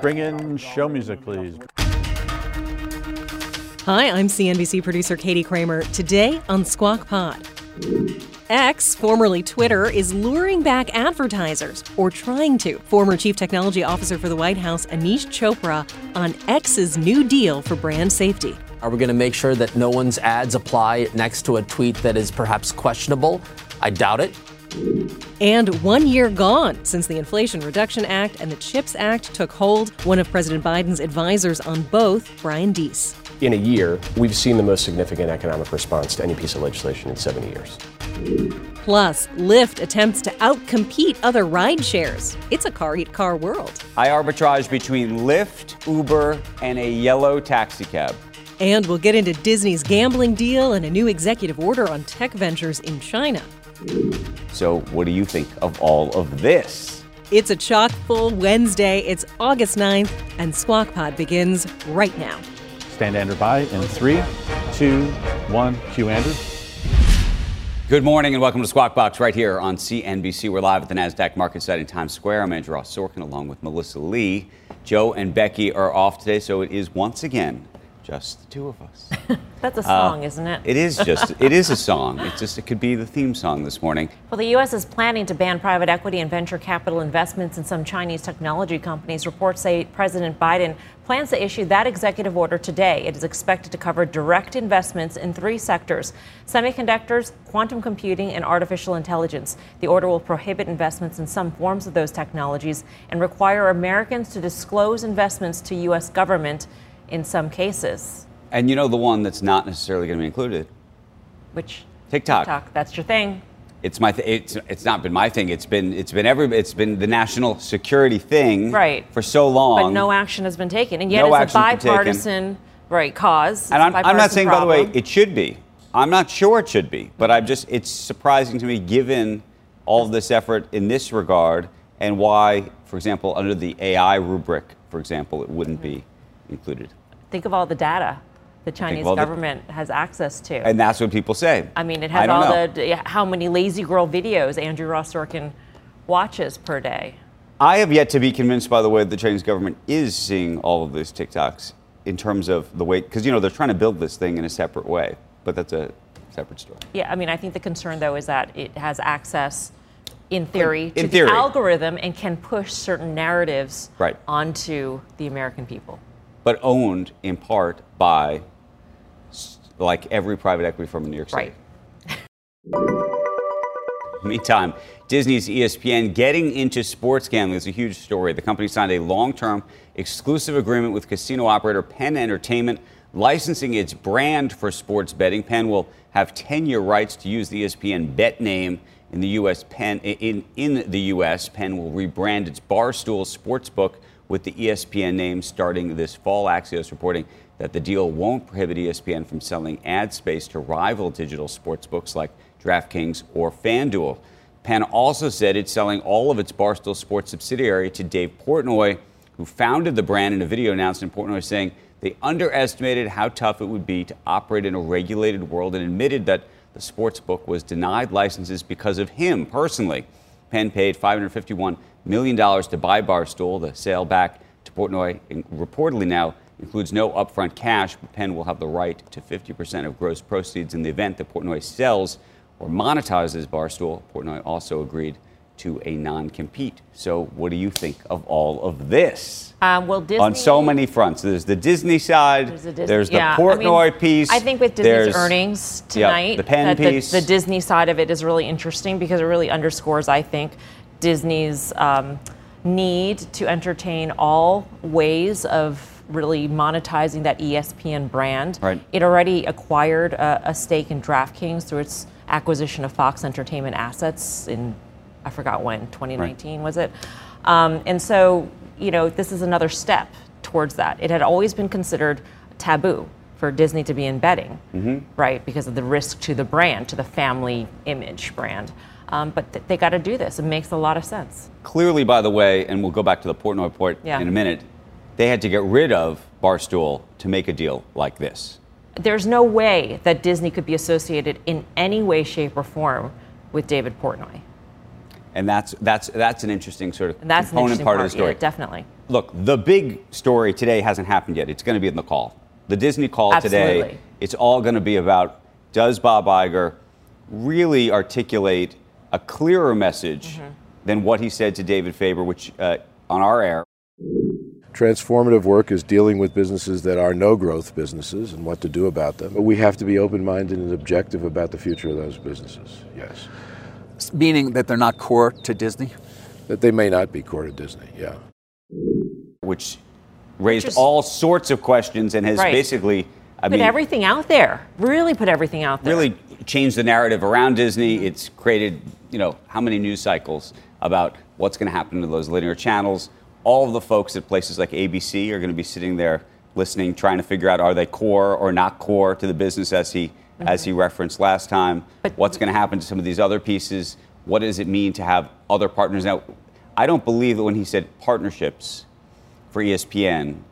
Bring in show music, please. Hi, I'm CNBC producer Katie Kramer. Today on Squawk Pod. X, formerly Twitter, is luring back advertisers, or trying to. Former Chief Technology Officer for the White House, Aneesh Chopra, on X's new deal for brand safety. Are we going to make sure that no one's ads apply next to a tweet that is perhaps questionable? I doubt it. And one year gone since the Inflation Reduction Act and the CHIPS Act took hold. One of President Biden's advisors on both, Brian Deese. In a year, we've seen the most significant economic response to any piece of legislation in 70 years. Plus, Lyft attempts to outcompete other ride shares. It's a car eat car world. I arbitrage between Lyft, Uber, and a yellow taxi cab. And we'll get into Disney's gambling deal and a new executive order on tech ventures in China. So, what do you think of all of this? It's a chock full Wednesday. It's August 9th, and Squawk Pod begins right now. Stand Andrew by in three, two, one. Cue Andrew. Good morning and welcome to Squawk Box right here on CNBC. We're live at the NASDAQ market site in Times Square. I'm Andrew Ross Sorkin along with Melissa Lee. Joe and Becky are off today, so it is once again just the two of us. That's a song, uh, isn't it? It is just. it is a song. It just. It could be the theme song this morning. Well, the U.S. is planning to ban private equity and venture capital investments in some Chinese technology companies. Reports say President Biden plans to issue that executive order today. It is expected to cover direct investments in three sectors: semiconductors, quantum computing, and artificial intelligence. The order will prohibit investments in some forms of those technologies and require Americans to disclose investments to U.S. government in some cases. And you know the one that's not necessarily going to be included? Which? TikTok. TikTok. That's your thing. It's my. Th- it's it's not been my thing. It's been it's been every it's been the national security thing. Right. For so long. But no action has been taken, and yet no it's a bipartisan right cause. It's and I'm, I'm not saying problem. by the way it should be. I'm not sure it should be, but I'm just it's surprising to me given all this effort in this regard and why, for example, under the AI rubric, for example, it wouldn't be mm-hmm. included. Think of all the data the Chinese government the, has access to. And that's what people say. I mean, it has all know. the how many lazy girl videos Andrew Ross Sorkin watches per day. I have yet to be convinced, by the way, the Chinese government is seeing all of these TikToks in terms of the way, because you know they're trying to build this thing in a separate way, but that's a separate story. Yeah, I mean, I think the concern though is that it has access, in theory, in to theory. the algorithm and can push certain narratives right. onto the American people but owned in part by like every private equity firm in New York City. Right. Meantime, Disney's ESPN getting into sports gambling is a huge story. The company signed a long term exclusive agreement with casino operator Penn Entertainment, licensing its brand for sports betting. Penn will have 10 year rights to use the ESPN bet name in the U.S. Penn, in, in the U.S. Penn will rebrand its Barstool Sportsbook with the ESPN name starting this fall. Axios reporting that the deal won't prohibit ESPN from selling ad space to rival digital sports books like DraftKings or FanDuel. Penn also said it's selling all of its Barstool Sports subsidiary to Dave Portnoy, who founded the brand in a video announcement. Portnoy saying they underestimated how tough it would be to operate in a regulated world and admitted that the sports book was denied licenses because of him personally. Penn paid 551 million dollars to buy Barstool. The sale back to Portnoy reportedly now includes no upfront cash, Penn will have the right to 50% of gross proceeds in the event that Portnoy sells or monetizes Barstool. Portnoy also agreed to a non-compete. So, what do you think of all of this? Um, well, Disney, on so many fronts. There's the Disney side. There's the, Disney, there's the yeah, Portnoy I mean, piece. I think with Disney's earnings tonight, yeah, the Penn piece. The, the, Disney side of it is really interesting because it really underscores, I think, Disney's um, need to entertain all ways of really monetizing that ESPN brand. Right. It already acquired a, a stake in DraftKings through its acquisition of Fox Entertainment assets in, I forgot when, 2019 right. was it? Um, and so, you know, this is another step towards that. It had always been considered taboo for Disney to be in betting, Mm-hmm. right? Because of the risk to the brand, to the family image brand. Um, but th- they got to do this. It makes a lot of sense. Clearly, by the way, and we'll go back to the Portnoy report Yeah. in a minute, they had to get rid of Barstool to make a deal like this. There's no way that Disney could be associated in any way, shape, or form with David Portnoy. And that's, that's, that's an interesting sort of And that's an component interesting part, part of the story. Yeah, definitely. Look, the big story today hasn't happened yet. It's going to be in the call. The Disney call today, Absolutely. it's all going to be about does Bob Iger really articulate a clearer message Mm-hmm. than what he said to David Faber, which uh, on our air, Transformative work is dealing with businesses that are no growth businesses and what to do about them. But we have to be open minded and objective about the future of those businesses, yes. Meaning that they're not core to Disney? That they may not be core to Disney, yeah. which raised Just- all sorts of questions and has Right. basically, I Put mean, everything out there. Really put everything out there. really changed the narrative around Disney. Mm-hmm. It's created, you know, how many news cycles about what's going to happen to those linear channels. All of the folks at places like ABC are going to be sitting there listening, trying to figure out are they core or not core to the business as he as he referenced last time. But- what's going to happen to some of these other pieces? What does it mean to have other partners now? I don't believe that when he said partnerships for ESPN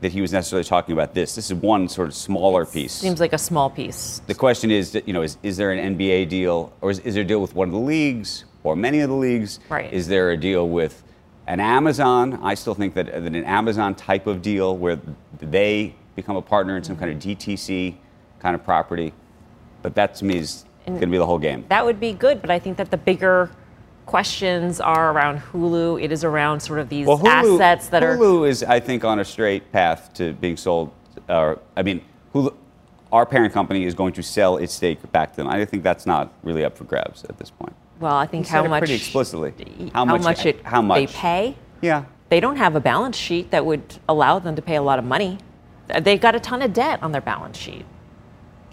that he was necessarily talking about this. This is one sort of smaller piece. Seems like a small piece. The question is, that, you know, is, is there an NBA deal, or is, is there a deal with one of the leagues, or many of the leagues? Right. Is there a deal with an Amazon? I still think that, that an Amazon type of deal where they become a partner in some kind of DTC kind of property, but that to me is going to be the whole game. That would be good, but I think that the bigger questions are around Hulu. It is around sort of these Well, Hulu, assets that are. Hulu is, I think, on a straight path to being sold. Or I mean, Hulu, our parent company is going to sell its stake back to them. I think that's not really up for grabs at this point. Well, I think how much pretty explicitly. How, much, it How much? they pay. Yeah. They don't have a balance sheet that would allow them to pay a lot of money. They've got a ton of debt on their balance sheet.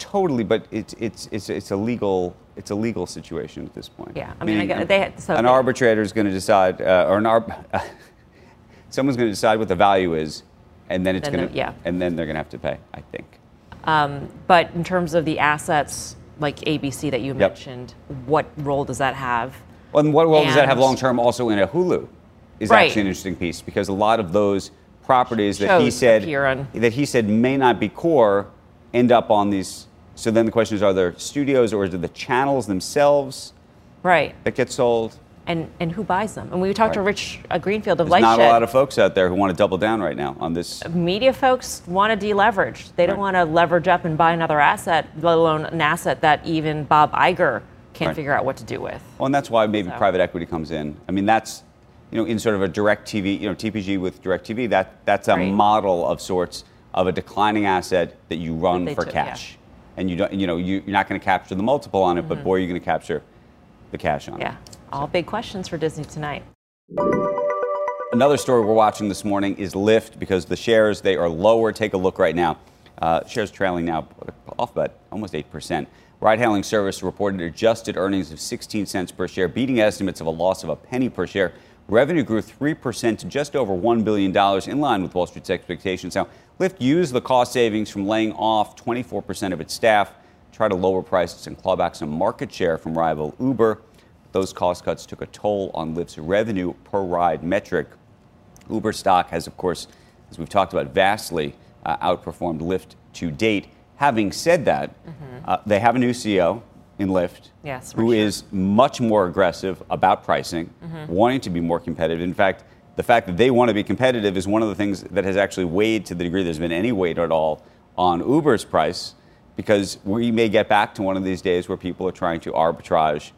Totally, but it's it's it's it's a legal it's a legal situation at this point. Yeah, I mean, I got- they had- so an arbitrator is going to decide, uh, or an arb, someone's going to decide what the value is, and then it's going to yeah. and then they're going to have to pay. I think. But in terms of the assets like ABC that you Yep. mentioned, what role does that have? Well, and what role does that have long term also in a Hulu? Is Right. actually an interesting piece because a lot of those properties that he said that he said may not be core end up on these. So then the question is, are there studios or is it the channels themselves Right. that get sold? And and who buys them? And we talked to Right. Rich uh, Greenfield of There's not a lot of folks out there who want to double down right now on this. media folks want to deleverage. They don't Right. want to leverage up and buy another asset, let alone an asset that even Bob Iger can't Right. figure out what to do with. Well, and that's why maybe So- private equity comes in. I mean, that's you know in sort of a DirecTV, you know, TPG with DirecTV. That that's a Right. model of sorts of a declining asset that you run they for cash. yeah. And you don't, you know, you, you're not going to capture the multiple on it, but boy, you're going to capture the cash on Mm-hmm. Yeah. it. All big questions for Disney tonight. Another story we're watching this morning is Lyft because the shares they are lower. Take a look right now. Uh, shares trailing now off about almost eight percent. Ride-hailing service reported adjusted earnings of 16 cents per share, beating estimates of a loss of a penny per share. Revenue grew 3% to just over $1 billion, in line with Wall Street's expectations. Now, Lyft used the cost savings from laying off 24% of its staff, try to lower prices and claw back some market share from rival Uber. Those cost cuts took a toll on Lyft's revenue per ride metric. Uber stock has, of course, as we've talked about, vastly uh, outperformed Lyft to date. Having said that, uh, they have a new CEO in Lyft Yes, who Risher. is much more aggressive about pricing, mm-hmm. wanting to be more competitive. In fact, the fact that they want to be competitive is one of the things that has actually weighed to the degree there's been any weight at all on Uber's price, because we may get back to one of these days where people are trying to arbitrage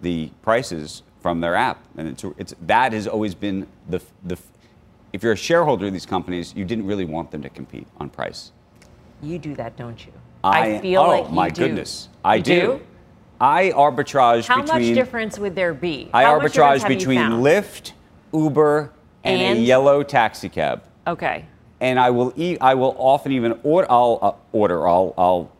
the prices from their app, and it's, it's that has always been the the. If you're a shareholder of these companies, you didn't really want them to compete on price. You do that, don't you? I, feel oh like you my do. goodness, I You do. I arbitrage between. How between. much difference would there be? I How much difference arbitrage have you between found? Lyft, Uber, and, a And? yellow taxi cab. Okay. And I will eat. I will often even order. I'll uh, order. I'll, I'll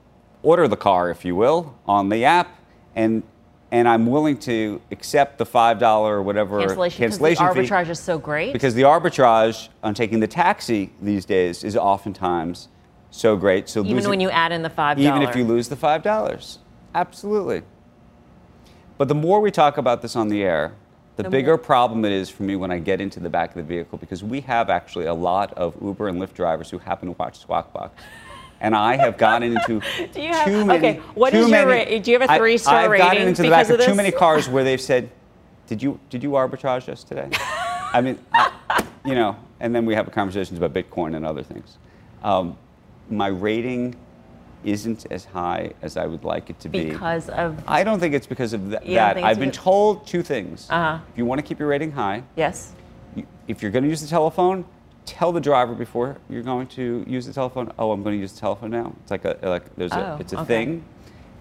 order the car, if you will, on the app, and and I'm willing to accept the five dollar or whatever Cancellation, cancellation because the fee arbitrage is so great. because the arbitrage on taking the taxi these days is oftentimes so great. So even losing- when you add in the five even if you lose the five dollars, absolutely. But the more we talk about this on the air, the, The bigger more- problem it is for me when I get into the back of the vehicle because we have actually a lot of Uber and Lyft drivers who happen to watch Squawk Box. And I have gotten into Do you have- too many. okay, what too is your many- ra- do you have a three-star rating? I've gotten into the back of of too many cars where they've said, "Did you did you arbitrage us today?" I mean, I, you know, and then we have conversations about Bitcoin and other things. Um, my rating isn't as high as I would like it to be. because of I don't think it's because of th- that. I've been told two things. Uh-huh. If you want to keep your rating high, yes. you, if you're going to use the telephone, tell the driver before you're going to use the telephone. Oh, I'm going to use the telephone now. It's like a like there's a Oh, it's a okay. thing.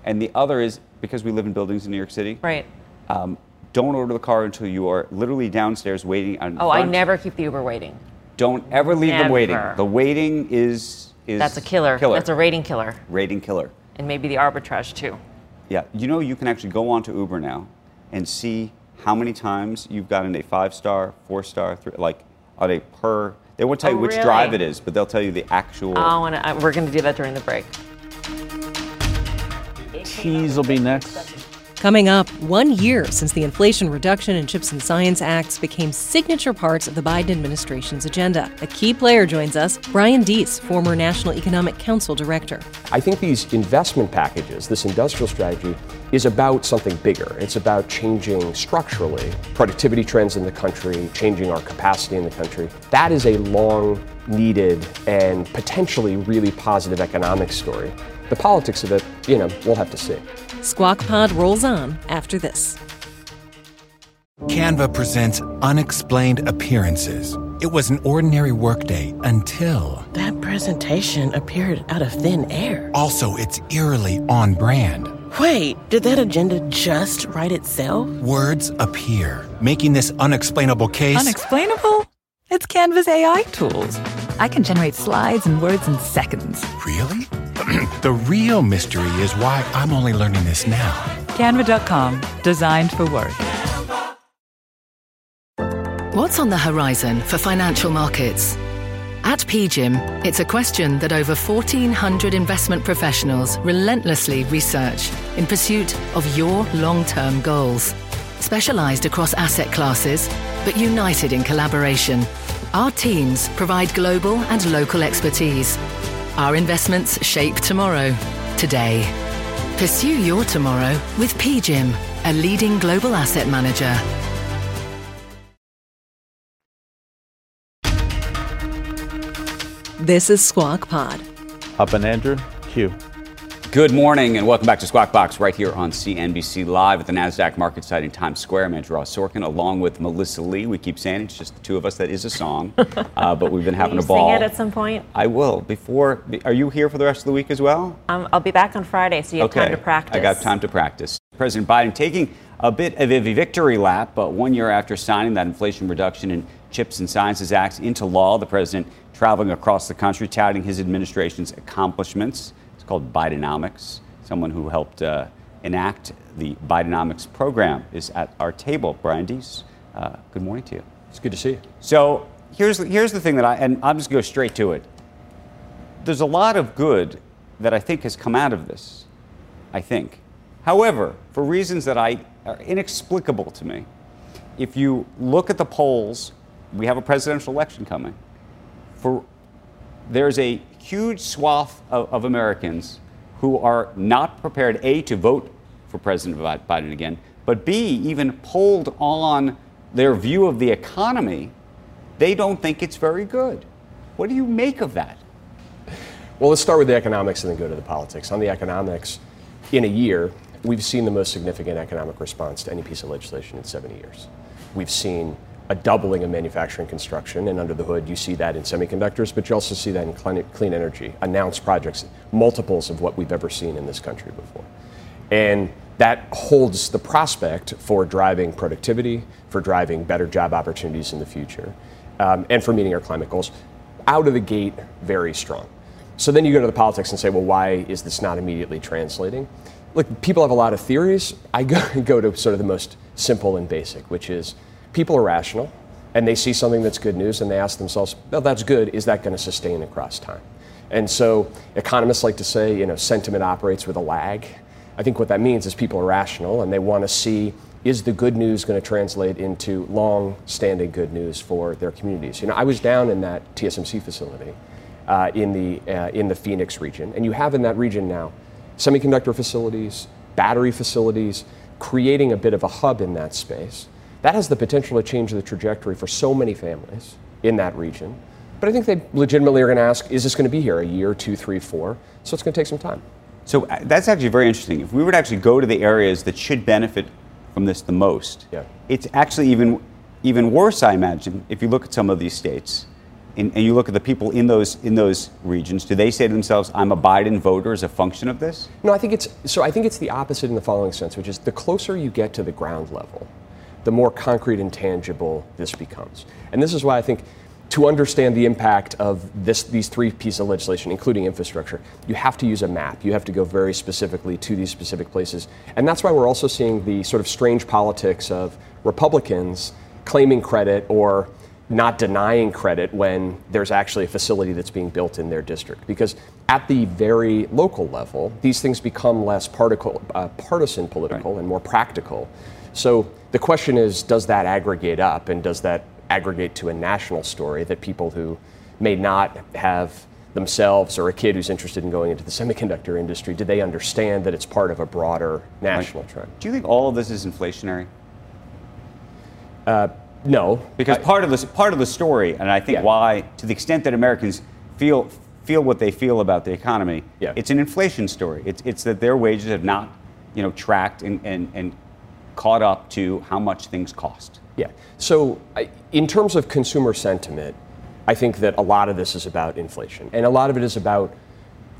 And the other is because we live in buildings in New York City. Right. Um, don't order the car until you are literally downstairs waiting on. Oh, I never keep the Uber waiting. Don't ever leave them waiting. The waiting is is That's a killer. Killer. That's a rating killer. rating killer. And maybe the arbitrage too. Yeah, you know you can actually go on to Uber now and see how many times you've gotten a five star, four star, three, like on a per. They won't tell Oh, you which really? drive it is, but they'll tell you the actual. Oh, I wanna, I, we're going to do that during the break. Tease will be next. Coming up, one year since the Inflation Reduction and Chips and Science Acts became signature parts of the Biden administration's agenda. A key player joins us, Brian Deese, former National Economic Council director. I think these investment packages, this industrial strategy, is about something bigger. It's about changing structurally productivity trends in the country, changing our capacity in the country. That is a long needed and potentially really positive economic story. The politics of it, you know, we'll have to see. Squawk Pod rolls on after this. Canva presents unexplained appearances. It was an ordinary workday until. That presentation appeared out of thin air. Also, it's eerily on brand. Wait, did that agenda just write itself? Words appear, making this unexplainable case. Unexplainable? It's Canva's AI tools. I can generate slides and words in seconds. Really? the real mystery is why I'm only learning this now. Canva.com, designed for work. What's on the horizon for financial markets? At PGIM, it's a question that over 1,400 investment professionals relentlessly research in pursuit of your long term goals. Specialized across asset classes, but united in collaboration, our teams provide global and local expertise. Our investments shape tomorrow, today. Pursue your tomorrow with PGIM, a leading global asset manager. This is Squawk Pod. Up and Andrew, Q. Good morning and welcome back to Squawk Box right here on CNBC Live at the NASDAQ market site in Times Square. I'm Andrew Ross Sorkin along with Melissa Lee. We keep saying it's just the two of us. That is a song, uh, but we've been having a ball. Sing it at some point. I will. Before, are you here for the rest of the week as well? Um, I'll be back on Friday, so you have okay. time to practice. I got time to practice. President Biden taking a bit of a victory lap, but one year after signing that Inflation Reduction and Chips and Sciences Act into law, the president traveling across the country touting his administration's accomplishments. It's called Bidenomics. Someone who helped uh, enact the Bidenomics program is at our table. Brian Deese, uh, good morning to you. It's good to see you. So here's here's the thing that I and I'm just going to go straight to it. There's a lot of good that I think has come out of this. I think. However, for reasons that I are inexplicable to me, if you look at the polls, we have a presidential election coming. For there's a huge swath of, of Americans who are not prepared a to vote for President Biden again, but b even polled on their view of the economy, they don't think it's very good. What do you make of that? Well, let's start with the economics and then go to the politics. On the economics, in a year, we've seen the most significant economic response to any piece of legislation in 70 years. We've seen a doubling of manufacturing construction, and under the hood, you see that in semiconductors, but you also see that in clean, energy, announced projects, multiples of what we've ever seen in this country before. And that holds the prospect for driving productivity, for driving better job opportunities in the future, um, and for meeting our climate goals. Out of the gate, very strong. So then you go to the politics and say, well, why is this not immediately translating? look, people have a lot of theories. I go, go to sort of the most simple and basic, which is people are rational and they see something that's good news and they ask themselves, well, that's good. Is that going to sustain across time? And so economists like to say, you know, sentiment operates with a lag. I think what that means is people are rational and they want to see is the good news going to translate into long standing good news for their communities? You know, I was down in that TSMC facility uh, in, the, uh, in the Phoenix region, and you have in that region now semiconductor facilities, battery facilities, creating a bit of a hub in that space. That has the potential to change the trajectory for so many families in that region. But I think they legitimately are going to ask, is this going to be here a year, two, three, four? So it's going to take some time. So uh, that's actually very interesting. If we were to actually go to the areas that should benefit from this the most, yeah. it's actually even even worse, I imagine, if you look at some of these states and, and, you look at the people in those in those regions. Do they say to themselves, "I'm a Biden voter" as a function of this? No, I think it's so. I think it's the opposite in the following sense, which is the closer you get to the ground level, the more concrete and tangible this becomes. And this is why I think to understand the impact of this, these three pieces of legislation, including infrastructure, you have to use a map. You have to go very specifically to these specific places. And that's why we're also seeing the sort of strange politics of Republicans claiming credit or not denying credit when there's actually a facility that's being built in their district. Because at the very local level, these things become less particle, uh, partisan political right. and more practical. So the question is does that aggregate up and does that aggregate to a national story that people who may not have themselves or a kid who's interested in going into the semiconductor industry, do they understand that it's part of a broader national trend? Do you think all of this is inflationary? Uh, no, because I, part of the part of the story, and I think yeah. why, to the extent that Americans feel feel what they feel about the economy, yeah. it's an inflation story. It's it's that their wages have not, you know, tracked and, and, and caught up to how much things cost. Yeah. So, in terms of consumer sentiment, I think that a lot of this is about inflation. And a lot of it is about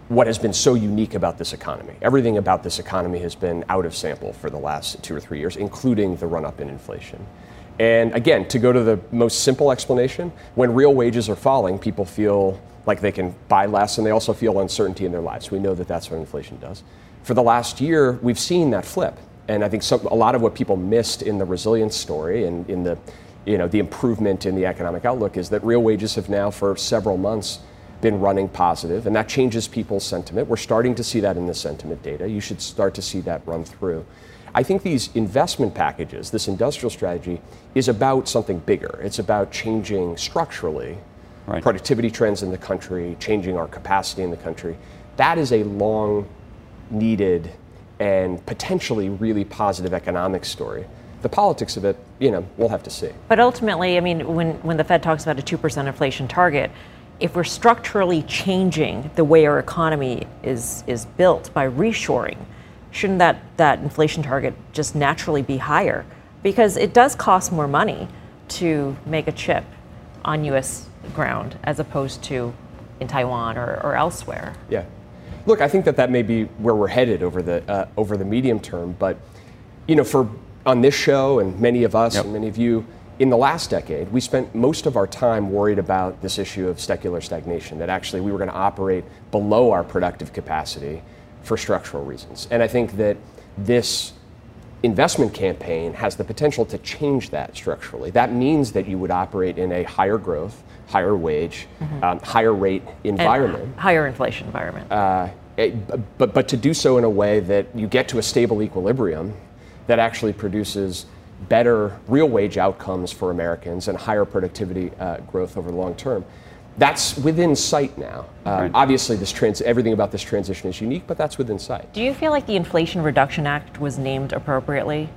what has been so unique about this economy. Everything about this economy has been out of sample for the last two or three years, including the run up in inflation. And again, to go to the most simple explanation, when real wages are falling, people feel like they can buy less and they also feel uncertainty in their lives. We know that that's what inflation does. For the last year, we've seen that flip. And I think some, a lot of what people missed in the resilience story and in the, you know, the improvement in the economic outlook is that real wages have now for several months been running positive, and that changes people's sentiment. We're starting to see that in the sentiment data. You should start to see that run through. I think these investment packages, this industrial strategy, is about something bigger. It's about changing structurally right. productivity trends in the country, changing our capacity in the country. That is a long needed and potentially really positive economic story. The politics of it, you know, we'll have to see. But ultimately, I mean, when, when the Fed talks about a 2% inflation target, if we're structurally changing the way our economy is, is built by reshoring, shouldn't that, that inflation target just naturally be higher? Because it does cost more money to make a chip on US ground as opposed to in Taiwan or, or elsewhere. Yeah. Look, I think that that may be where we're headed over the uh, over the medium term. But you know, for on this show and many of us yep. and many of you, in the last decade, we spent most of our time worried about this issue of secular stagnation. That actually we were going to operate below our productive capacity for structural reasons. And I think that this investment campaign has the potential to change that structurally. That means that you would operate in a higher growth, higher wage, mm-hmm. um, higher rate environment, and higher inflation environment. Uh, but but to do so in a way that you get to a stable equilibrium that actually produces better real wage outcomes for Americans and higher productivity uh, growth over the long term. That's within sight now. Um, right. Obviously, this trans- everything about this transition is unique, but that's within sight. Do you feel like the Inflation Reduction Act was named appropriately?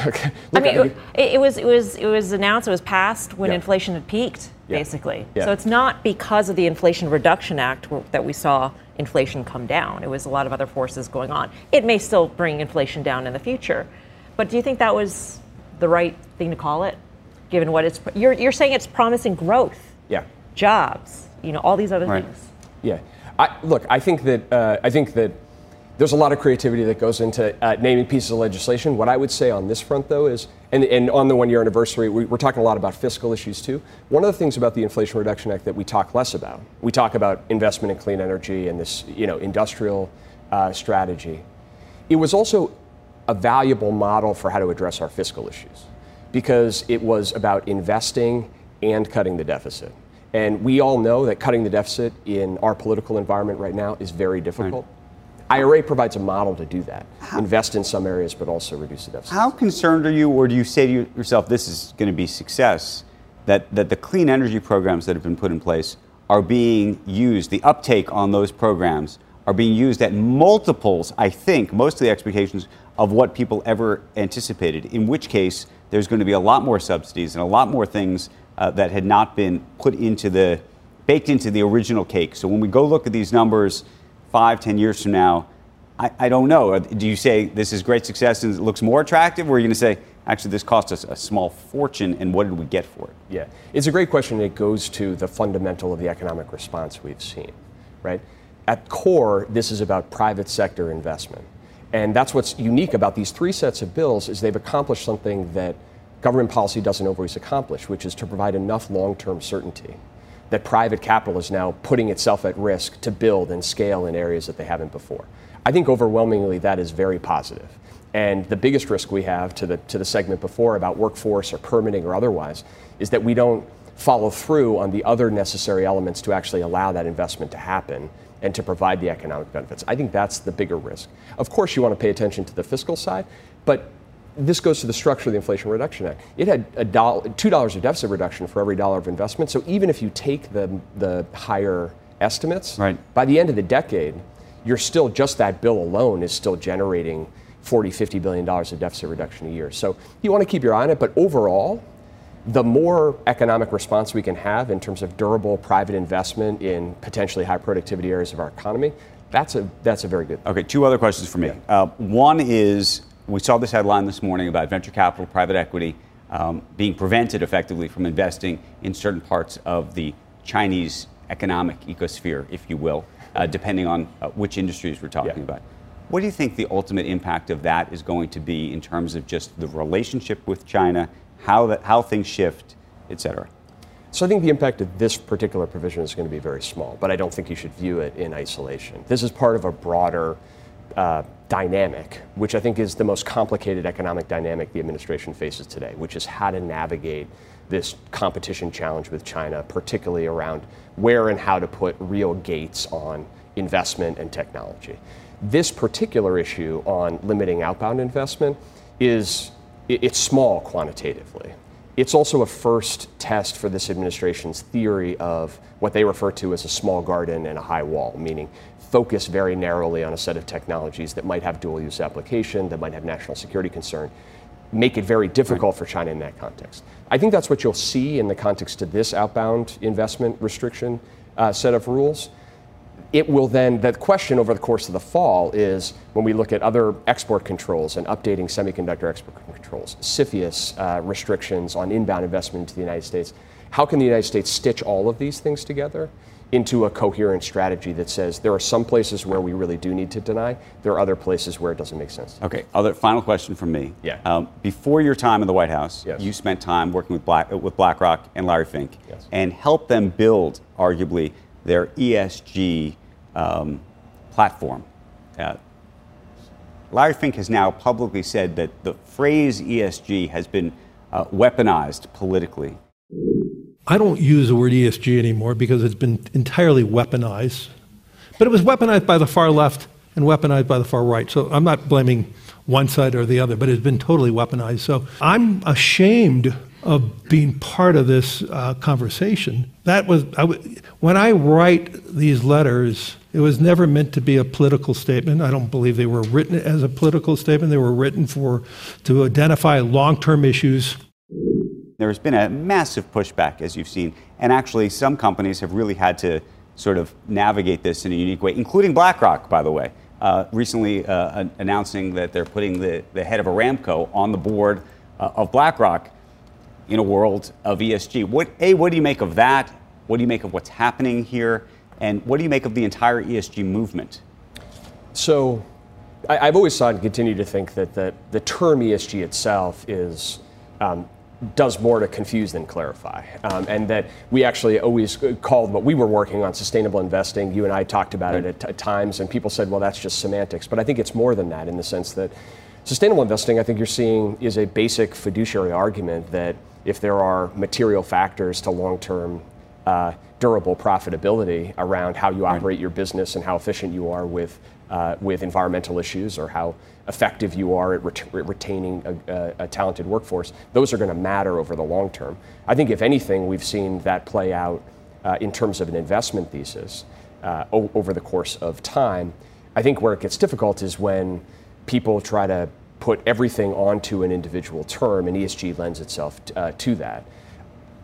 okay. I mean, it, it, was it was it was announced, it was passed when yeah. inflation had peaked, yeah. basically. Yeah. So it's not because of the Inflation Reduction Act that we saw inflation come down. It was a lot of other forces going on. It may still bring inflation down in the future, but do you think that was the right thing to call it, given what it's you're you're saying it's promising growth, yeah, jobs, you know, all these other right. things. Yeah, I, look, I think that uh, I think that there's a lot of creativity that goes into uh, naming pieces of legislation. What I would say on this front, though, is, and, and on the one year anniversary, we, are talking a lot about fiscal issues too. One of the things about the Inflation Reduction Act that we talk less about, we talk about investment in clean energy and this, you know, industrial uh, strategy, it was also a valuable model for how to address our fiscal issues because it was about investing and cutting the deficit. And we all know that cutting the deficit in our political environment right now is very difficult. Right. IRA provides a model to do that. How? Invest in some areas, but also reduce the deficit. How concerned are you, or do you say to yourself, this is going to be success, that, that the clean energy programs that have been put in place are being used, the uptake on those programs are being used at multiples, I think, most of the expectations of what people ever anticipated, in which case there's going to be a lot more subsidies and a lot more things uh, that had not been put into the, baked into the original cake. So when we go look at these numbers five, ten years from now, I, I don't know. Uh, do you say this is great success and it looks more attractive, or are you going to say, actually, this cost us a small fortune, and what did we get for it? Yeah, it's a great question. It goes to the fundamental of the economic response we've seen, right? At core, this is about private sector investment. And that's what's unique about these three sets of bills is they've accomplished something that government policy doesn't always accomplish, which is to provide enough long-term certainty that private capital is now putting itself at risk to build and scale in areas that they haven't before. I think overwhelmingly that is very positive. And the biggest risk we have to the, to the segment before about workforce or permitting or otherwise is that we don't follow through on the other necessary elements to actually allow that investment to happen and to provide the economic benefits. I think that's the bigger risk. Of course, you want to pay attention to the fiscal side, but this goes to the structure of the Inflation Reduction Act. It had a dollar, two dollars of deficit reduction for every dollar of investment. So even if you take the the higher estimates, right. by the end of the decade, you're still just that bill alone is still generating 40, 50 billion dollars of deficit reduction a year. So you want to keep your eye on it, but overall, the more economic response we can have in terms of durable private investment in potentially high productivity areas of our economy, that's a that's a very good. Thing. Okay, two other questions for me. Yeah. Uh, one is we saw this headline this morning about venture capital, private equity um, being prevented effectively from investing in certain parts of the Chinese economic ecosphere, if you will, uh, depending on uh, which industries we're talking yeah. about. What do you think the ultimate impact of that is going to be in terms of just the relationship with China, how, that, how things shift, et cetera? So I think the impact of this particular provision is going to be very small, but I don't think you should view it in isolation. This is part of a broader uh, dynamic, which I think is the most complicated economic dynamic the administration faces today, which is how to navigate this competition challenge with China, particularly around where and how to put real gates on investment and technology. This particular issue on limiting outbound investment is it's small quantitatively. It's also a first test for this administration's theory of what they refer to as a small garden and a high wall, meaning focus very narrowly on a set of technologies that might have dual use application, that might have national security concern, make it very difficult for China in that context. I think that's what you'll see in the context of this outbound investment restriction uh, set of rules. It will then, the question over the course of the fall is when we look at other export controls and updating semiconductor export controls, CFIUS uh, restrictions on inbound investment into the United States, how can the United States stitch all of these things together into a coherent strategy that says there are some places where we really do need to deny, there are other places where it doesn't make sense. Okay, other final question from me. Yeah. Um, before your time in the White House, yes. you spent time working with Black with BlackRock and Larry Fink, yes. and helped them build, arguably, their ESG um, platform. Uh, Larry Fink has now publicly said that the phrase ESG has been uh, weaponized politically. I don't use the word ESG anymore because it's been entirely weaponized. But it was weaponized by the far left and weaponized by the far right. So I'm not blaming one side or the other, but it's been totally weaponized. So I'm ashamed of being part of this uh, conversation. That was I w- when I write these letters. It was never meant to be a political statement. I don't believe they were written as a political statement. They were written for to identify long-term issues there's been a massive pushback, as you've seen, and actually some companies have really had to sort of navigate this in a unique way, including BlackRock, by the way, uh, recently uh, announcing that they're putting the, the head of Aramco on the board uh, of BlackRock in a world of ESG. What, a, what do you make of that? What do you make of what's happening here? And what do you make of the entire ESG movement? So, I, have always thought and continue to think that the, the term ESG itself is um, does more to confuse than clarify. Um, and that we actually always called what we were working on sustainable investing. You and I talked about right. it at, t- times, and people said, well, that's just semantics. But I think it's more than that in the sense that sustainable investing, I think you're seeing, is a basic fiduciary argument that if there are material factors to long term uh, durable profitability around how you operate right. your business and how efficient you are with, uh, with environmental issues or how effective you are at ret- retaining a, a, a, talented workforce, those are going to matter over the long term. I think, if anything, we've seen that play out uh, in terms of an investment thesis uh, o- over the course of time. I think where it gets difficult is when people try to put everything onto an individual term, and ESG lends itself uh, to that.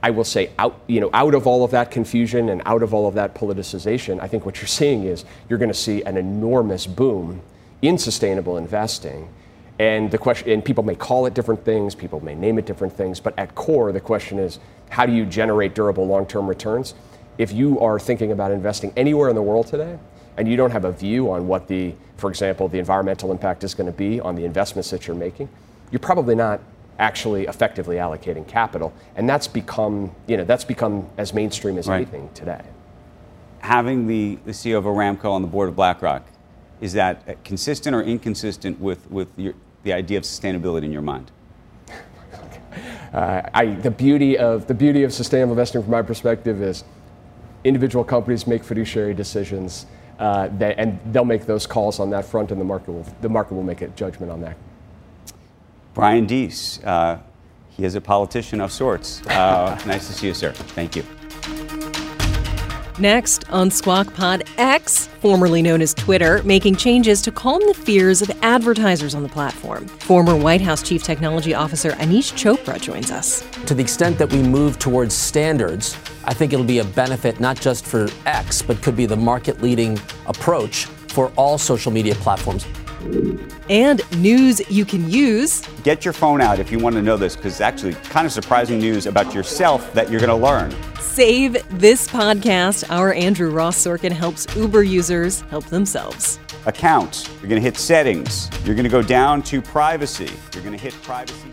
I will say, out, you know, out of all of that confusion and out of all of that politicization, I think what you're seeing is you're going to see an enormous boom in sustainable investing. And the question, and people may call it different things, people may name it different things, but at core, the question is, how do you generate durable long-term returns? If you are thinking about investing anywhere in the world today, and you don't have a view on what the, for example, the environmental impact is going to be on the investments that you're making, you're probably not actually effectively allocating capital, and that's become, you know, that's become as mainstream as right. anything today. Having the, the CEO of Aramco on the board of BlackRock, is that consistent or inconsistent with, with your, the idea of sustainability in your mind? Uh, I, the beauty of the beauty of sustainable investing, from my perspective, is individual companies make fiduciary decisions, uh, that, and they'll make those calls on that front, and the market will the market will make a judgment on that. Brian Deese, uh, he is a politician of sorts. Uh, nice to see you, sir. Thank you. Next on Squawk Pod X, formerly known as Twitter, making changes to calm the fears of advertisers on the platform. Former White House Chief Technology Officer Aneesh Chopra joins us. To the extent that we move towards standards, I think it'll be a benefit not just for X, but could be the market leading approach for all social media platforms. And news you can use. Get your phone out if you want to know this, because it's actually kind of surprising news about yourself that you're going to learn. Save this podcast. Our Andrew Ross Sorkin helps Uber users help themselves. Account. You're going to hit settings. You're going to go down to privacy. You're going to hit privacy.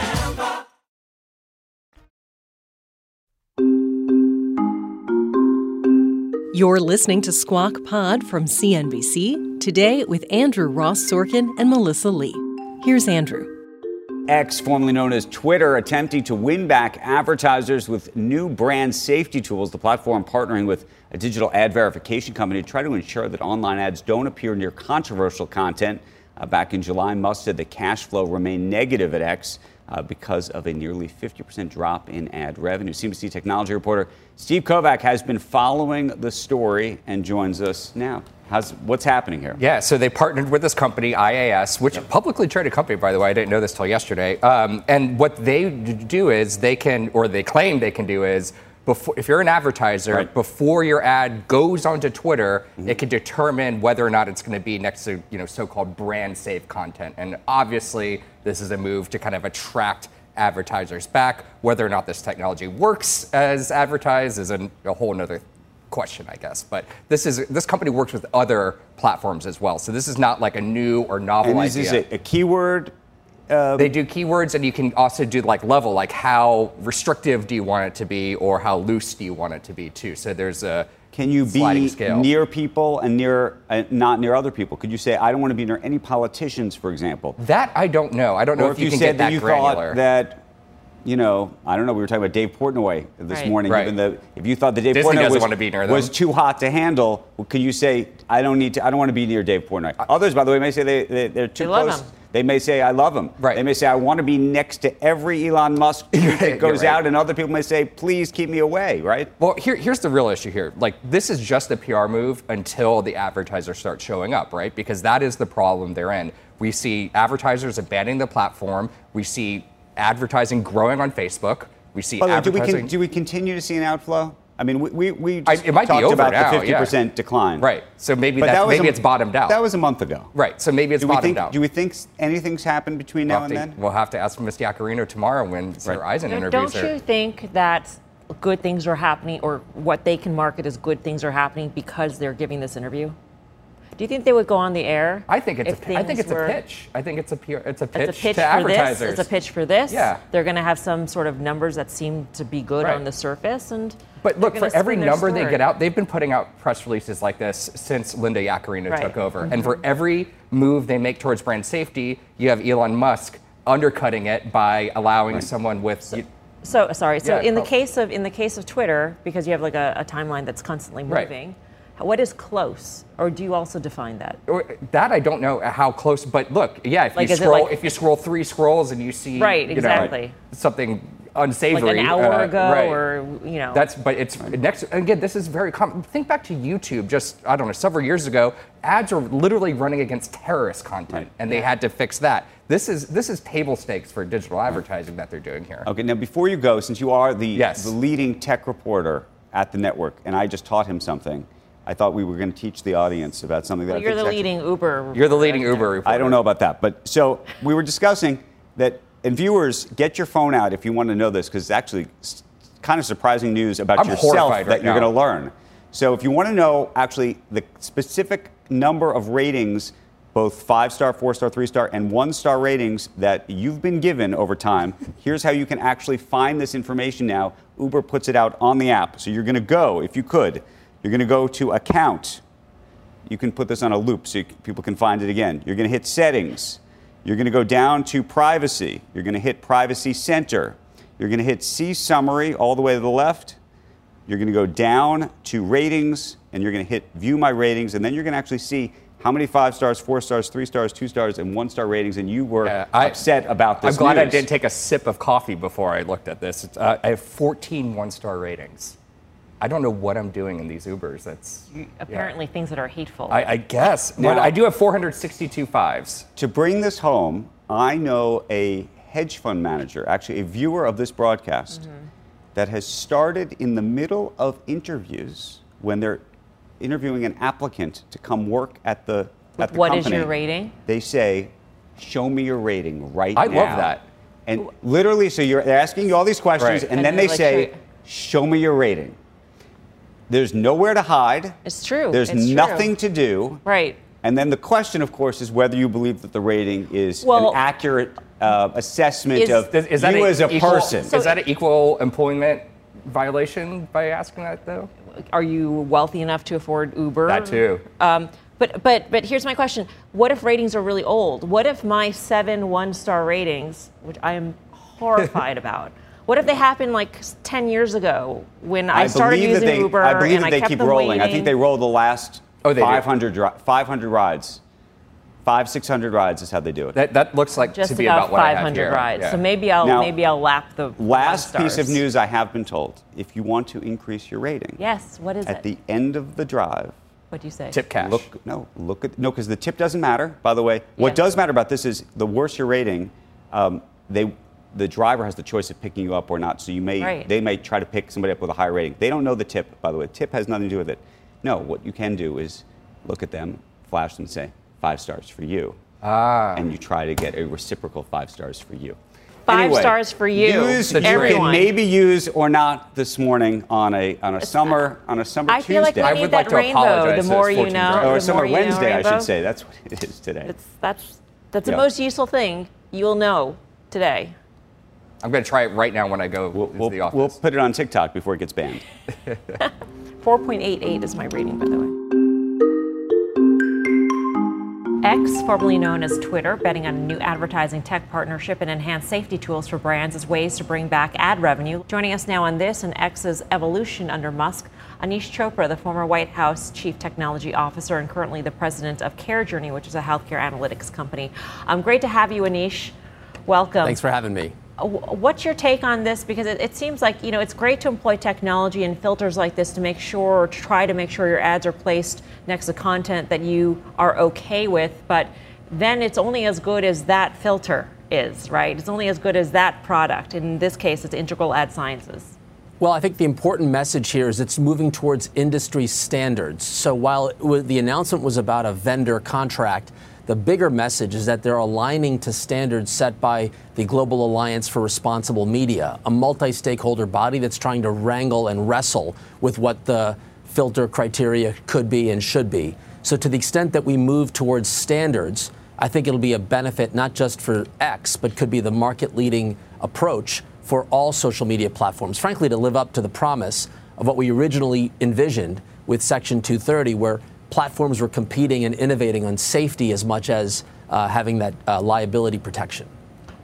You're listening to Squawk Pod from CNBC, today with Andrew Ross Sorkin and Melissa Lee. Here's Andrew. X, formerly known as Twitter, attempting to win back advertisers with new brand safety tools. The platform partnering with a digital ad verification company to try to ensure that online ads don't appear near controversial content. Uh, back in July, Musk said the cash flow remained negative at X uh, because of a nearly 50% drop in ad revenue. CNBC technology reporter Steve Kovach has been following the story and joins us now. How's, what's happening here? Yeah, so they partnered with this company, IAS, which yep. publicly traded company, by the way. I didn't know this till yesterday. Um, and what they do is they can, or they claim they can do is before, if you're an advertiser, right. before your ad goes onto Twitter, mm-hmm. it can determine whether or not it's going to be next to you know so-called brand safe content. And obviously, this is a move to kind of attract advertisers back. Whether or not this technology works as advertised is a, a whole other question, I guess. But this is this company works with other platforms as well, so this is not like a new or novel and idea. Is a, a keyword um, they do keywords, and you can also do like level, like how restrictive do you want it to be, or how loose do you want it to be too. So there's a can you be scale. near people and near uh, not near other people? Could you say I don't want to be near any politicians, for example? That I don't know. I don't know if, you, you can get that, that you granular. Thought that you know, I don't know. We were talking about Dave Portnoy this right. morning. Right. Given the, if you thought that Dave Disney Portnoy was, was too hot to handle, well, could you say I don't need to? I don't want to be near Dave Portnoy. Others, by the way, may say they, they are too they close. They may say, I love him. Right. They may say, I want to be next to every Elon Musk that goes right. out, and other people may say, please keep me away, right? Well, here, here's the real issue here. Like, this is just a PR move until the advertisers start showing up, right? Because that is the problem they're in. We see advertisers abandoning the platform. We see advertising growing on Facebook. We see By way, do we, con- do we continue to see an outflow? I mean, we, we, we I- it might be talked over about now, the 50% yeah. decline. Right. So maybe that's, that was maybe a- it's bottomed out. That was a month ago. right. So maybe it's Do we, bottomed think, out. do we think anything's happened between we'll now and to, then? We'll have to ask Ms. Yaccarino tomorrow when Sarah Eisen Don't- interviews Don't you think that good things are happening, or what they can market as good things are happening because they're giving this interview? Do you think they would go on the air? I think it's if a, pi- I think it's were- a pitch. I think it's a pure, it's a pitch, It's a pitch to for advertisers. this. It's a pitch for this. Yeah. They're going to have some sort of numbers that seem to be good Right. on the surface, and But look, for every spin their number they get out, they've been putting out press releases like this since Linda Yaccarino Right. took over. And Mhm. for every move they make towards brand safety, you have Elon Musk undercutting it by allowing someone with. you- So sorry. So Yeah, in the oh. case of in the case of Twitter, because you have like a, a timeline that's constantly Right. moving, what is close, or do you also define that? or- that I don't know how close, but look, yeah, if Like, you scroll, like- if you scroll three scrolls and you see, Right, you know, exactly. something unsavory, Like an hour uh, ago, right. or you know. That's, but it's next. Again, this is very common. Think back to YouTube. Just I don't know, several years ago, ads are literally running against terrorist content, and they had to fix that. This is this is table stakes for digital advertising that they're doing here. Okay, now before you go, since you are the, Yes. the leading tech reporter at the network, and I just taught him something, I thought we were going to teach the audience about something that Well, I you're think the is actually- leading Uber. You're the leading Uber reporter. I don't know about that, but so we were discussing that, and viewers, get your phone out if you want to know this, because it's actually kind of surprising news about I'm yourself that right you're going to learn. So if you want to know actually the specific number of ratings, both five star, four star, three star, and one star ratings that you've been given over time, here's how you can actually find this information now. Uber puts it out on the app. So you're going to go, if you could, you're going to go to account you can put this on a loop so you, people can find it again. You're going to hit settings. You're going to go down to privacy. You're going to hit privacy center. You're going to hit see summary all the way to the left. You're going to go down to ratings and you're going to hit view my ratings. And then you're going to actually see how many five stars, four stars, three stars, two stars, and one star ratings. And you were I upset about this. I'm glad I didn't take a sip of coffee before I looked at this. Uh, I have 14 one-star ratings. I don't know what I'm doing in these Ubers. That's Apparently, things that are hateful. I, I guess. Now- but I do have 462 fives. To bring this home, I know a hedge fund manager, actually a viewer of this broadcast, Mm-hmm. that has started in the middle of interviews when they're interviewing an applicant to come work at the at the What is company. your rating? They say, "Show me your rating right I now." love that. And literally, so you're they're asking you all these questions, Right. and, And then they're like, say, "Show- "Show me your rating." There's nowhere to hide. It's true. There's It's true. nothing to do. Right. And then the question, of course, is whether you believe that the rating is Well- an accurate uh, assessment Is- of Is, is that you a as a equal, person. is that an equal employment violation by asking that though? Are you wealthy enough to afford Uber? That too. Um, but but but here's my question: What if ratings are really old? What if my seven one-star ratings, which I am horrified about, what if they happened like ten years ago when I, started using they, Uber I believe and that I they kept keep them rolling. I think they roll the last Oh, they 500, ri- 500 rides. Five, 600 rides is how they do it. That, that looks like just to be about, about what I have 500 here. rides. Yeah. So maybe I'll Now, maybe I'll lap the Last one piece of news I have been told if you want to increase your rating, Yes. What is at it? the end of the drive, what do you say? Tip cash. Look, no, look at no, because the tip doesn't matter. By the way, what Yeah. does matter about this is the worse your rating, um, they, the driver has the choice of picking you up or not. So you may, Right. they may try to pick somebody up with a higher rating. They don't know the tip, by the way. Tip has nothing to do with it. No, what you can do is look at them, flash them, say five stars for you, Ah. and you try to get a reciprocal five stars for you. Five Anyway, stars for you, Use, you can maybe use or not this morning on a on a summer on a summer I Tuesday. feel like we I need would that like to rainbow. apologize The more you know, or the summer more you know Wednesday, I should say. That's what it is today. It's, that's that's Yeah. the most useful thing you'll know today. I'm going to try it right now when I go We'll, to we'll, the office. we'll put it on TikTok before it gets banned. 4.88 is my rating, by the way. X, formerly known as Twitter, betting on a new advertising tech partnership and enhanced safety tools for brands as ways to bring back ad revenue. Joining us now on this and X's evolution under Musk, Aneesh Chopra, the former White House Chief Technology Officer and currently the president of CareJourney, which is a healthcare analytics company. Um, great to have you, Aneesh. Welcome. Thanks for having me. Wh- What's your take on this? Because it, it seems like you know it's great to employ technology and filters like this to make sure, or to try to make sure your ads are placed next to content that you are okay with. But then it's only as good as that filter. is, right? It's only as good as that product. In this case, it's Integral Ad Sciences. Well, I think the important message here is it's moving towards industry standards. So while the announcement was about a vendor contract, the bigger message is that they're aligning to standards set by the Global Alliance for Responsible Media, a multi stakeholder body that's trying to wrangle and wrestle with what the filter criteria could be and should be. So, to the extent that we move towards standards, I think it'll be a benefit not just for X, but could be the market leading approach for all social media platforms, frankly, to live up to the promise of what we originally envisioned with Section 230, where platforms were competing and innovating on safety as much as uh, having that uh, liability protection.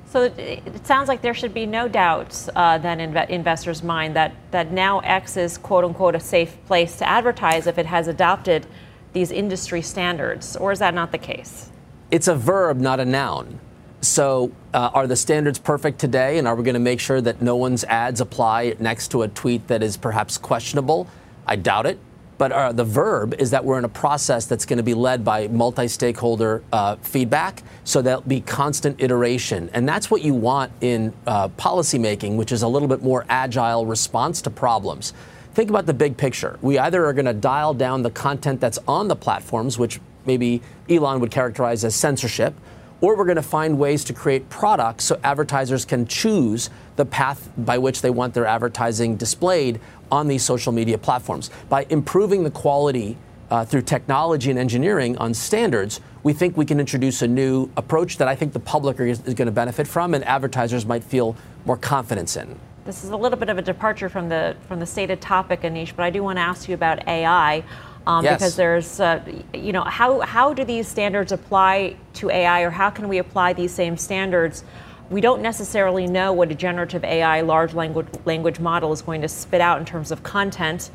So it, it, sounds like there should be no doubts uh, then in investors' mind that, that now X is quote unquote a safe place to advertise if it has adopted these industry standards, or is that not the case? It's a verb, not a noun. So, uh, are the standards perfect today? And are we going to make sure that no one's ads apply next to a tweet that is perhaps questionable? I doubt it. But uh, the verb is that we're in a process that's going to be led by multi stakeholder uh, feedback. So there'll be constant iteration. And that's what you want in uh, policymaking, which is a little bit more agile response to problems. Think about the big picture. We either are going to dial down the content that's on the platforms, which maybe Elon would characterize as censorship, or we're going to find ways to create products so advertisers can choose the path by which they want their advertising displayed on these social media platforms. By improving the quality uh, through technology and engineering on standards, we think we can introduce a new approach that I think the public is, is going to benefit from and advertisers might feel more confidence in. This is a little bit of a departure from the from the stated topic, Aneesh, but I do want to ask you about AI. Um, yes. Because there's, uh, you know, how, how do these standards apply to AI, or how can we apply these same standards? We don't necessarily know what a generative AI large language, language model is going to spit out in terms of content,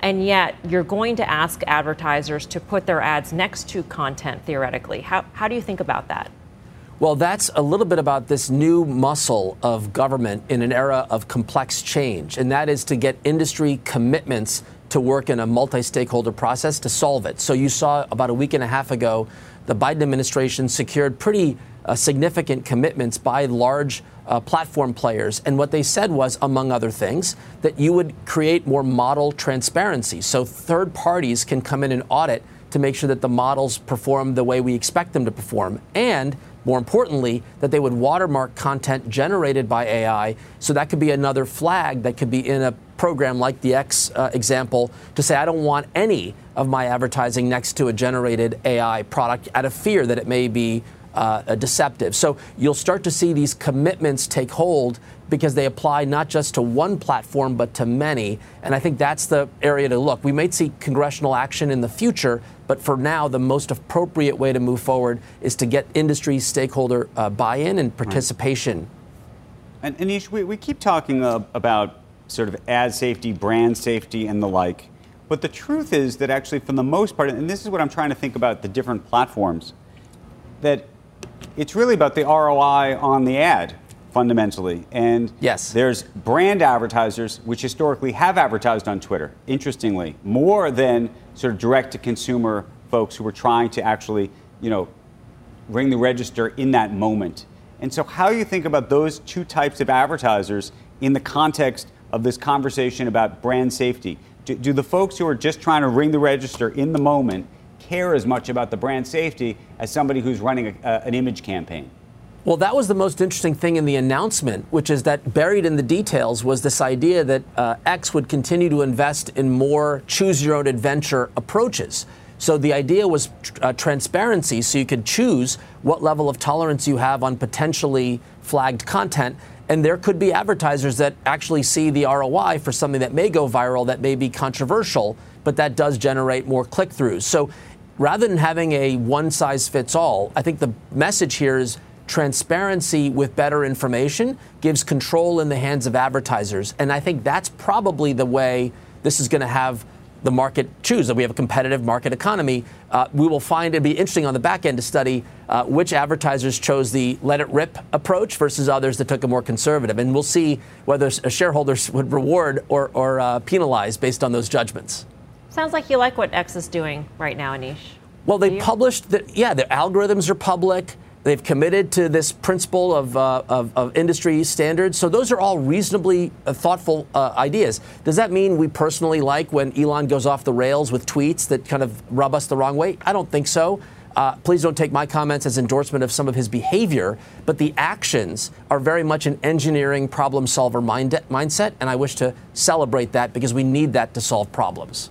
and yet you're going to ask advertisers to put their ads next to content theoretically. How, how do you think about that? Well, that's a little bit about this new muscle of government in an era of complex change, and that is to get industry commitments to work in a multi stakeholder process to solve it. So you saw about a week and a half ago, the Biden administration secured pretty uh, significant commitments by large uh, platform players. And what they said was, among other things, that you would create more model transparency. So third parties can come in and audit to make sure that the models perform the way we expect them to perform. And more importantly, that they would watermark content generated by AI. So that could be another flag that could be in a program like the X uh, example to say, I don't want any of my advertising next to a generated AI product out of fear that it may be uh, deceptive. So you'll start to see these commitments take hold because they apply not just to one platform but to many. And I think that's the area to look. We may see congressional action in the future, but for now, the most appropriate way to move forward is to get industry stakeholder uh, buy in and participation. Right. And Aneesh, we, we keep talking uh, about sort of ad safety, brand safety, and the like. But the truth is that actually, for the most part, and this is what I'm trying to think about the different platforms, that it's really about the ROI on the ad fundamentally. And yes, there's brand advertisers which historically have advertised on Twitter. Interestingly, more than sort of direct to consumer folks who were trying to actually, you know, ring the register in that moment. And so, how you think about those two types of advertisers in the context of this conversation about brand safety? Do, do, the folks who are just trying to ring the register in the moment care as much about the brand safety as somebody who's running a, an image campaign? Well, that was the most interesting thing in the announcement, which is that buried in the details was this idea that uh, X would continue to invest in more choose your own adventure approaches. So the idea was uh, transparency, so you could choose what level of tolerance you have on potentially flagged content. And there could be advertisers that actually see the ROI for something that may go viral, that may be controversial, but that does generate more click throughs. So rather than having a one size fits all, I think the message here is transparency with better information gives control in the hands of advertisers. And I think that's probably the way this is going to have the market choose. That we have a competitive market economy. Uh, we will find it'd be interesting on the back end to study uh, which advertisers chose the let it rip approach versus others that took a more conservative. And we'll see whether shareholders would reward or, or uh, penalize based on those judgments. Sounds like you like what X is doing right now, Aneesh. Well, they published that, yeah, their algorithms are public They've committed to this principle of, uh, of, of, industry standards. So those are all reasonably uh, thoughtful uh, ideas. Does that mean we personally like when Elon goes off the rails with tweets that kind of rub us the wrong way? I don't think so. Uh, please don't take my comments as endorsement of some of his behavior, but the actions are very much an engineering problem solver mind- mindset, and I wish to celebrate that because we need that to solve problems.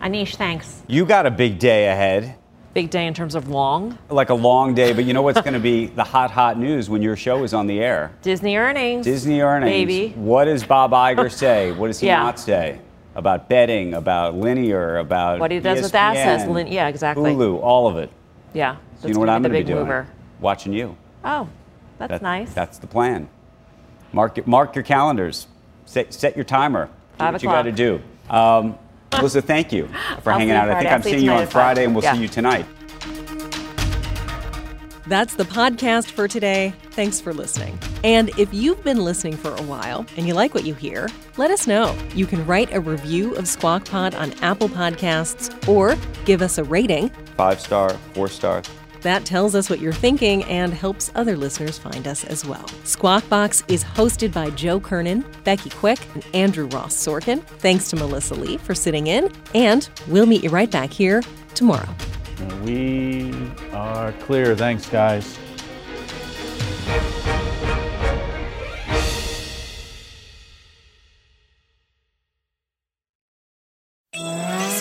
Aneesh, thanks. You got a big day ahead. Big day in terms of long? Like a long day, but you know what's going to be the hot, hot news when your show is on the air? Disney earnings. Disney earnings. Baby. What does Bob Iger say? What does he yeah. not say? About betting, about linear, about what he does ESPN, with assets. yeah, exactly. Hulu, all of it. Yeah. So you know what I'm going to be doing? Mover. Watching you. Oh, that's that, nice. That's the plan. Mark, mark your calendars. Set, set your timer. Do Five what o'clock. you got to do. Um, Melissa, thank you for I'll hanging out. I think I'm seeing you on Friday, and we'll yeah. see you tonight. That's the podcast for today. Thanks for listening. And if you've been listening for a while and you like what you hear, let us know. You can write a review of Squawk Pod on Apple Podcasts or give us a rating. Five star, four star. That tells us what you're thinking and helps other listeners find us as well. Squawk Box is hosted by Joe Kernan, Becky Quick, and Andrew Ross Sorkin. Thanks to Melissa Lee for sitting in, and we'll meet you right back here tomorrow. We are clear. Thanks, guys.